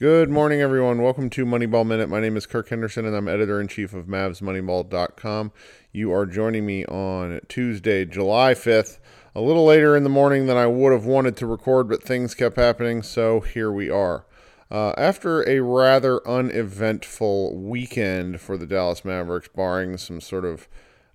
Good morning, everyone. Welcome to Moneyball Minute. My name is Kirk Henderson, and I'm editor in chief of MavsMoneyball.com. You are joining me on Tuesday, July 5th, a little later in the morning than I would have wanted to record, but things kept happening, so here we are. Uh, after a rather uneventful weekend for the Dallas Mavericks, barring some sort of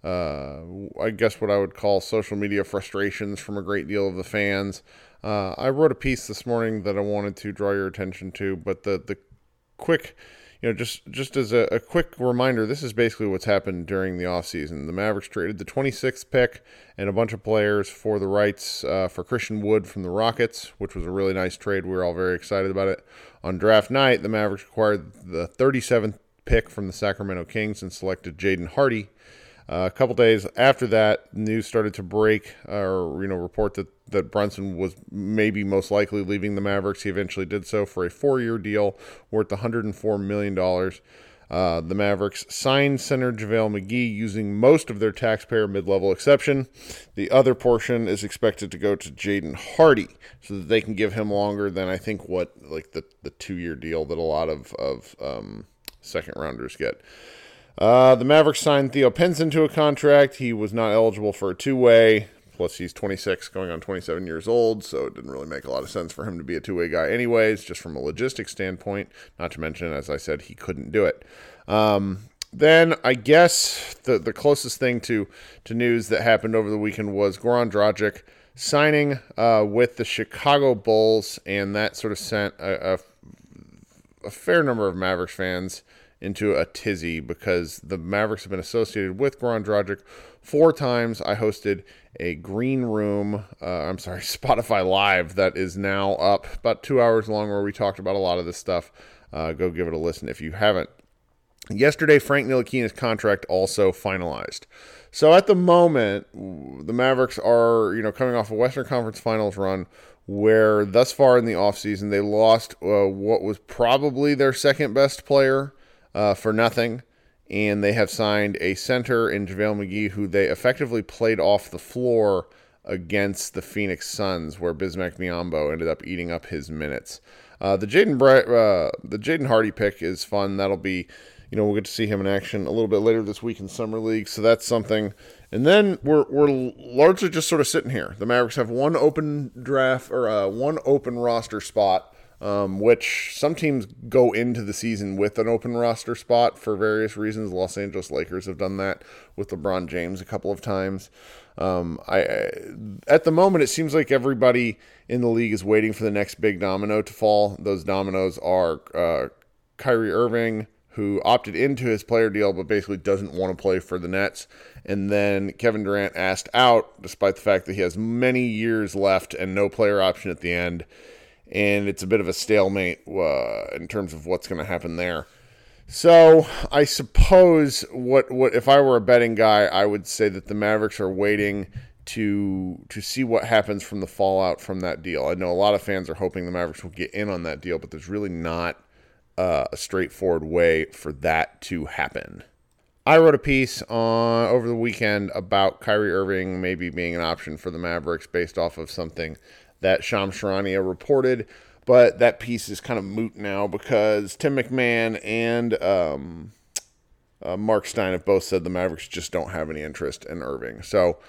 uh, I guess what I would call social media frustrations from a great deal of the fans. Uh, I wrote a piece this morning that I wanted to draw your attention to, but the the quick, you know, just just as a, a quick reminder, this is basically what's happened during the offseason. The Mavericks traded the 26th pick and a bunch of players for the rights uh, for Christian Wood from the Rockets, which was a really nice trade. We were all very excited about it. On draft night, the Mavericks acquired the 37th pick from the Sacramento Kings and selected Jaden Hardy uh, a couple days after that, news started to break, or you know, report that that Brunson was maybe most likely leaving the Mavericks. He eventually did so for a four-year deal worth 104 million dollars. Uh, the Mavericks signed center JaVale McGee using most of their taxpayer mid level exception. The other portion is expected to go to Jaden Hardy so that they can give him longer than I think what like the, the two year deal that a lot of, of um, second rounders get. Uh, the Mavericks signed Theo Pinson to a contract. He was not eligible for a two way. Plus, he's 26, going on 27 years old, so it didn't really make a lot of sense for him to be a two way guy, anyways, just from a logistics standpoint. Not to mention, as I said, he couldn't do it. Um, then I guess the the closest thing to to news that happened over the weekend was Goran Dragic signing uh, with the Chicago Bulls, and that sort of sent a, a, a fair number of Mavericks fans into a tizzy because the Mavericks have been associated with Goran Dragic four times. I hosted a Greenroom, uh, I'm sorry, Spotify Live that is now up about two hours long where we talked about a lot of this stuff. Uh, go give it a listen if you haven't. Yesterday, Frank Ntilikina's contract also finalized. So at the moment, the Mavericks are, you know, coming off a Western Conference Finals run where thus far in the offseason they lost uh, what was probably their second best player uh, for nothing. And they have signed a center in JaVale McGee, who they effectively played off the floor against the Phoenix Suns, where Bismack Biyombo ended up eating up his minutes. Uh, the Jaden uh, the Jaden Hardy pick is fun. That'll be, you know, we'll get to see him in action a little bit later this week in summer league. So that's something. And then we're we're largely just sort of sitting here. The Mavericks have one open draft or uh, one open roster spot um, which some teams go into the season with an open roster spot for various reasons. Los Angeles Lakers have done that with LeBron James a couple of times. Um, I, I at the moment it seems like everybody in the league is waiting for the next big domino to fall. Those dominoes are uh, Kyrie Irving, who opted into his player deal but basically doesn't want to play for the Nets. And then Kevin Durant asked out, despite the fact that he has many years left and no player option at the end and it's a bit of a stalemate uh, in terms of what's going to happen there. So I suppose what what if I were a betting guy, I would say that the Mavericks are waiting to to see what happens from the fallout from that deal. I know a lot of fans are hoping the Mavericks will get in on that deal, but there's really not uh, a straightforward way for that to happen. I wrote a piece on over the weekend about Kyrie Irving maybe being an option for the Mavericks based off of something that Shams Charania reported. But that piece is kind of moot now because Tim McMahon and um, uh, Mark Stein have both said the Mavericks just don't have any interest in Irving. So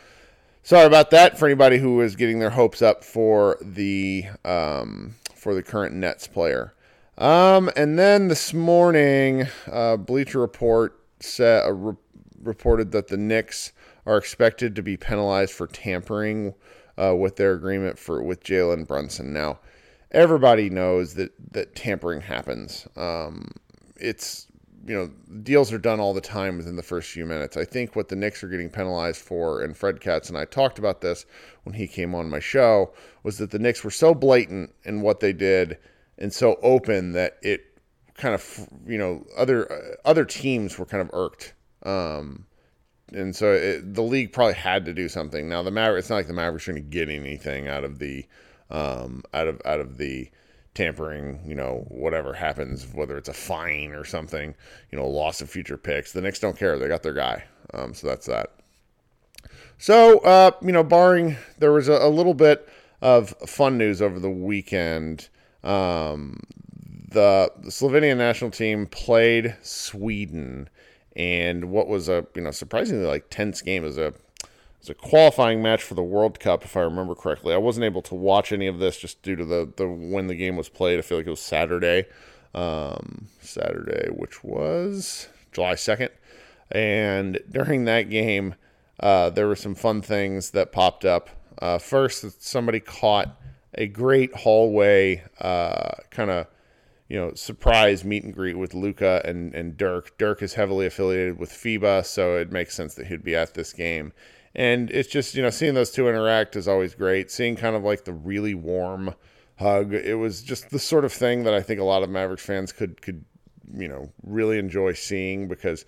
sorry about that for anybody who is getting their hopes up for the um, for the current Nets player. Um, and then this morning, uh, Bleacher Report said, uh, re- reported that the Knicks are expected to be penalized for tampering uh, with their agreement for with Jalen Brunson. Now, everybody knows that that tampering happens. Um, it's you know deals are done all the time within the first few minutes. I think what the Knicks are getting penalized for, and Fred Katz and I talked about this when he came on my show, was that the Knicks were so blatant in what they did and so open that it kind of you know other uh, other teams were kind of irked. Um, and so it, the league probably had to do something. Now the Mavericks, it's not like the Mavericks are going to get anything out of the um, out of out of the tampering. You know, whatever happens, whether it's a fine or something, you know, loss of future picks. The Knicks don't care; they got their guy. Um, so that's that. So uh, you know, barring there was a, a, little bit of fun news over the weekend. Um, the, the Slovenian national team played Sweden, and what was a you know surprisingly like tense game as a was a qualifying match for the World Cup, if I remember correctly. I wasn't able to watch any of this just due to the, the when the game was played. I feel like it was Saturday, um, Saturday, which was July second, and during that game, uh, there were some fun things that popped up. Uh, first, somebody caught a great hallway uh, kind of you know, surprise meet and greet with Luka and, and Dirk. Dirk is heavily affiliated with FIBA, so it makes sense that he'd be at this game. And it's just, you know, seeing those two interact is always great. Seeing kind of like the really warm hug, it was just the sort of thing that I think a lot of Mavericks fans could, could you know, really enjoy seeing because,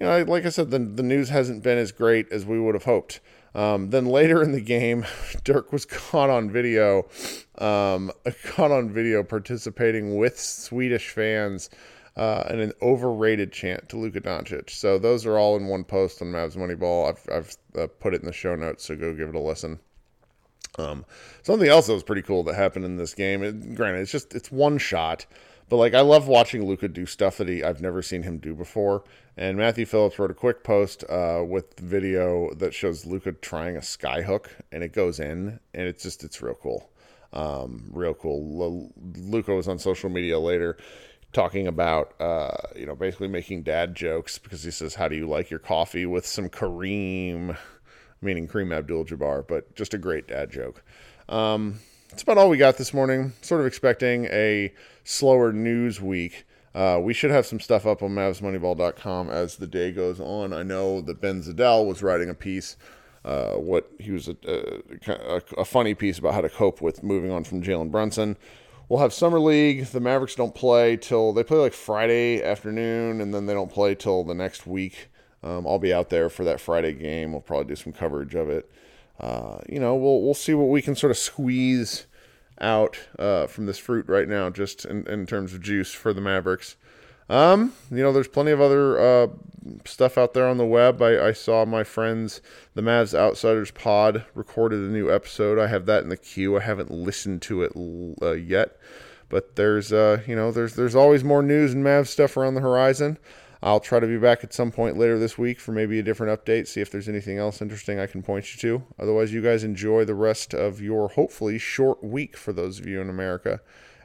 you know, like I said, the, the news hasn't been as great as we would have hoped. Um, then later in the game, Dirk was caught on video, um, caught on video participating with Swedish fans uh, and an overrated chant to Luka Doncic. So those are all in one post on Mavs Moneyball. I've, I've uh, put it in the show notes, so go give it a listen. Um, something else that was pretty cool that happened in this game. It, granted, it's just it's one shot, but like I love watching Luka do stuff that he I've never seen him do before. And Matthew Phillips wrote a quick post uh, with video that shows Luka trying a sky hook, and it goes in, and it's just it's real cool, um, real cool. Luka was on social media later talking about uh, you know basically making dad jokes because he says how do you like your coffee with some Kareem meaning Kareem Abdul-Jabbar but just a great dad joke um, that's about all we got this morning sort of expecting a slower news week uh, we should have some stuff up on mavsmoneyball.com as the day goes on i know that ben zadell was writing a piece uh, what he was a, a, a, funny piece about how to cope with moving on from Jalen Brunson we'll have summer league. The Mavericks don't play till they play like Friday afternoon, and then they don't play till the next week. Um, I'll be out there for that Friday game. We'll probably do some coverage of it. Uh, you know, we'll we'll see what we can sort of squeeze out uh, from this fruit right now, just in, in terms of juice for the Mavericks. Um, you know, there's plenty of other uh, stuff out there on the web. I, I, saw my friends, the Mavs Outsiders Pod, recorded a new episode. I have that in the queue. I haven't listened to it uh, yet, but there's uh, you know, there's there's always more news and Mavs stuff around the horizon. I'll try to be back at some point later this week for maybe a different update, see if there's anything else interesting I can point you to. Otherwise, you guys enjoy the rest of your hopefully short week for those of you in America.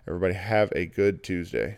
Everybody have a good Tuesday.